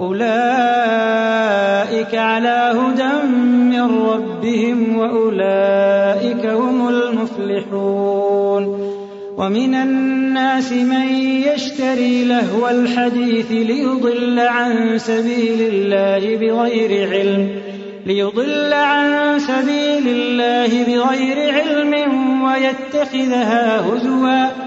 أولئك على هدى من ربهم وأولئك هم المفلحون. ومن الناس من يشتري لهو الحديث ليضل عن سبيل الله بغير علم ليضل عن سبيل الله بغير علم ويتخذها هزوا.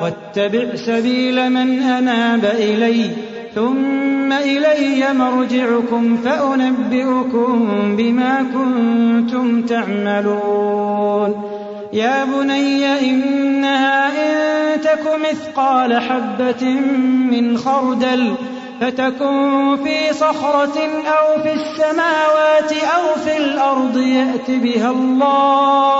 واتبع سبيل من أناب إلي ثم إلي مرجعكم فأنبئكم بما كنتم تعملون. يا بني إنها إن تك مثقال حبة من خردل فتكن في صخرة أو في السماوات أو في الأرض يأت بها الله.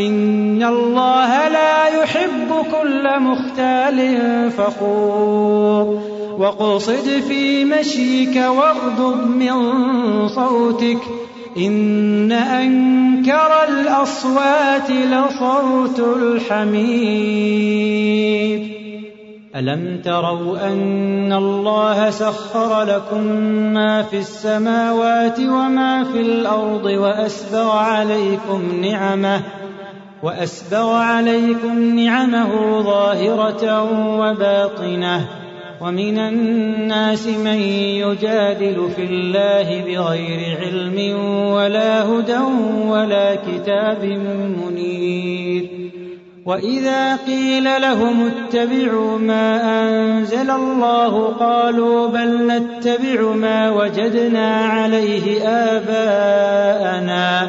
إن الله لا يحب كل مختال فخور. واقصد في مشيك واغضض من صوتك. إن أنكر الأصوات لصوت الحمير ألم تروا أن الله سخر لكم ما في السماوات وما في الأرض وأسبغ عليكم نعمه وأسبغ عليكم نعمه ظاهرة وباطنة ومن الناس من يجادل في الله بغير علم ولا هدى ولا كتاب منير وإذا قيل لهم اتبعوا ما أنزل الله قالوا بل نتبع ما وجدنا عليه آباءنا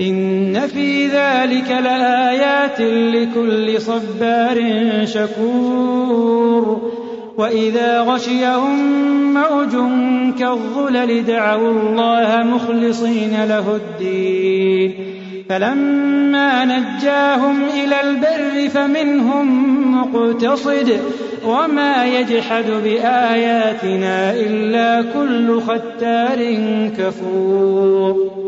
إن في ذلك لآيات لكل صبار شكور. وإذا غشيهم موج كالظلل دعوا الله مخلصين له الدين. فلما نجاهم إلى البر فمنهم مقتصد. وما يجحد بآياتنا إلا كل ختار كفور.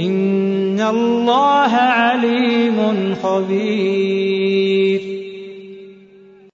إن الله عليم خبير